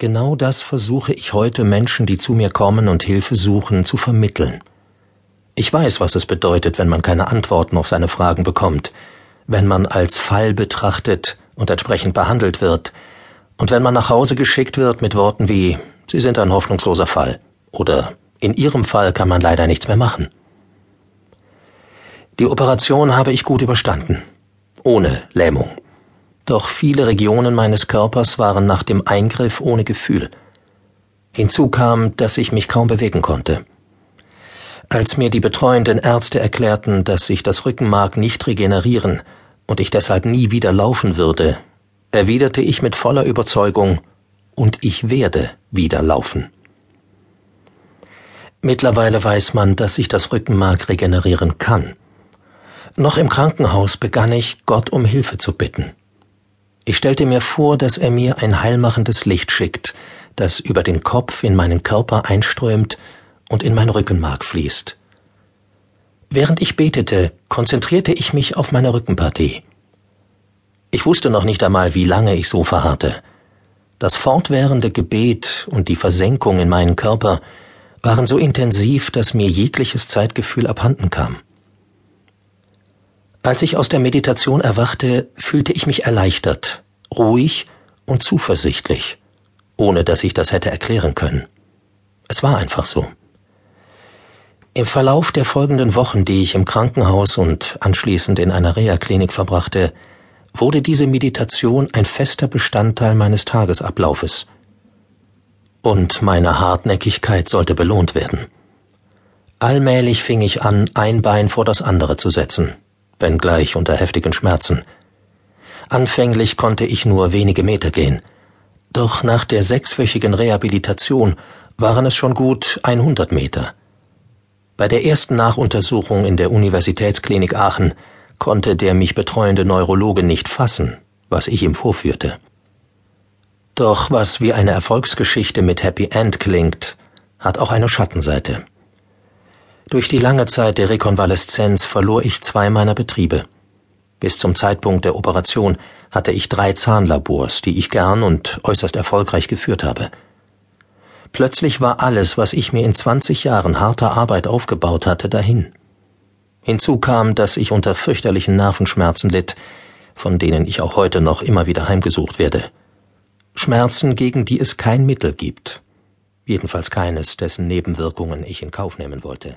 Genau das versuche ich heute Menschen, die zu mir kommen und Hilfe suchen, zu vermitteln. Ich weiß, was es bedeutet, wenn man keine Antworten auf seine Fragen bekommt, wenn man als Fall betrachtet und entsprechend behandelt wird, und wenn man nach Hause geschickt wird mit Worten wie Sie sind ein hoffnungsloser Fall oder in Ihrem Fall kann man leider nichts mehr machen. Die Operation habe ich gut überstanden, ohne Lähmung. Doch viele Regionen meines Körpers waren nach dem Eingriff ohne Gefühl. Hinzu kam, dass ich mich kaum bewegen konnte. Als mir die betreuenden Ärzte erklärten, dass sich das Rückenmark nicht regenerieren und ich deshalb nie wieder laufen würde, erwiderte ich mit voller Überzeugung, und ich werde wieder laufen. Mittlerweile weiß man, dass sich das Rückenmark regenerieren kann. Noch im Krankenhaus begann ich, Gott um Hilfe zu bitten. Ich stellte mir vor, dass er mir ein heilmachendes Licht schickt, das über den Kopf in meinen Körper einströmt und in mein Rückenmark fließt. Während ich betete, konzentrierte ich mich auf meine Rückenpartie. Ich wusste noch nicht einmal, wie lange ich so verharrte. Das fortwährende Gebet und die Versenkung in meinen Körper waren so intensiv, dass mir jegliches Zeitgefühl abhanden kam. Als ich aus der Meditation erwachte, fühlte ich mich erleichtert, ruhig und zuversichtlich, ohne dass ich das hätte erklären können. Es war einfach so. Im Verlauf der folgenden Wochen, die ich im Krankenhaus und anschließend in einer Reha-Klinik verbrachte, wurde diese Meditation ein fester Bestandteil meines Tagesablaufes. Und meine Hartnäckigkeit sollte belohnt werden. Allmählich fing ich an, ein Bein vor das andere zu setzen, wenngleich unter heftigen Schmerzen. Anfänglich konnte ich nur wenige Meter gehen, doch nach der sechswöchigen Rehabilitation waren es schon gut 100 Meter. Bei der ersten Nachuntersuchung in der Universitätsklinik Aachen konnte der mich betreuende Neurologe nicht fassen, was ich ihm vorführte. Doch was wie eine Erfolgsgeschichte mit Happy End klingt, hat auch eine Schattenseite. Durch die lange Zeit der Rekonvaleszenz verlor ich zwei meiner Betriebe. Bis zum Zeitpunkt der Operation hatte ich drei Zahnlabors, die ich gern und äußerst erfolgreich geführt habe. Plötzlich war alles, was ich mir in 20 Jahren harter Arbeit aufgebaut hatte, dahin. Hinzu kam, dass ich unter fürchterlichen Nervenschmerzen litt, von denen ich auch heute noch immer wieder heimgesucht werde. Schmerzen, gegen die es kein Mittel gibt, jedenfalls keines, dessen Nebenwirkungen ich in Kauf nehmen wollte.